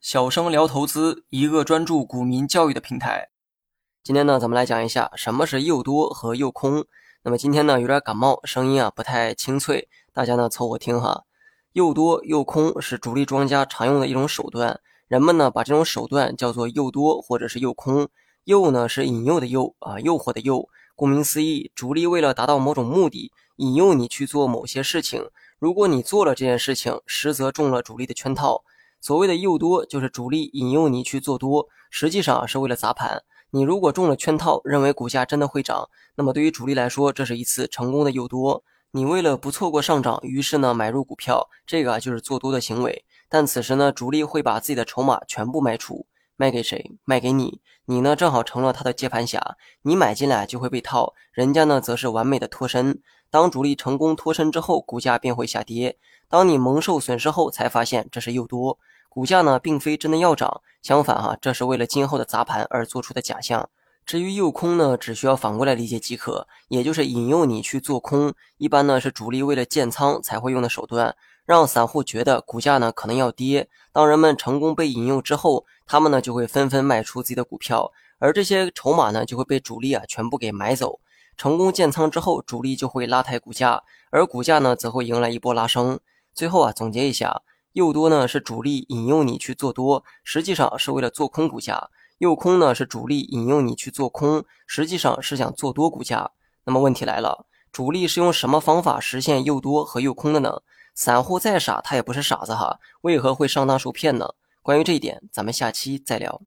小生聊投资，一个专注股民教育的平台。今天呢，咱们来讲一下什么是诱多和诱空。那么今天呢，有点感冒，声音啊不太清脆，大家呢凑合听哈。诱多诱空是主力庄家常用的一种手段，人们呢把这种手段叫做诱多或者是诱空。诱呢是引诱的诱啊，诱惑的诱。顾名思义，主力为了达到某种目的，引诱你去做某些事情。如果你做了这件事情，实则中了主力的圈套。所谓的诱多，就是主力引诱你去做多，实际上是为了砸盘。你如果中了圈套，认为股价真的会涨，那么对于主力来说，这是一次成功的诱多。你为了不错过上涨，于是呢买入股票，这个啊就是做多的行为。但此时呢，主力会把自己的筹码全部卖出，卖给谁？卖给你。你呢正好成了他的接盘侠，你买进来就会被套，人家呢则是完美的脱身。当主力成功脱身之后，股价便会下跌。当你蒙受损失后，才发现这是诱多。股价呢，并非真的要涨，相反哈，这是为了今后的砸盘而做出的假象。至于诱空呢，只需要反过来理解即可，也就是引诱你去做空。一般呢是主力为了建仓才会用的手段，让散户觉得股价呢可能要跌。当人们成功被引诱之后，他们呢就会纷纷卖出自己的股票，而这些筹码呢就会被主力啊全部给买走。成功建仓之后，主力就会拉抬股价，而股价呢则会迎来一波拉升。最后啊，总结一下。诱多呢是主力引诱你去做多，实际上是为了做空股价；诱空呢是主力引诱你去做空，实际上是想做多股价。那么问题来了，主力是用什么方法实现诱多和诱空的呢？散户再傻，他也不是傻子哈，为何会上当受骗呢？关于这一点，咱们下期再聊。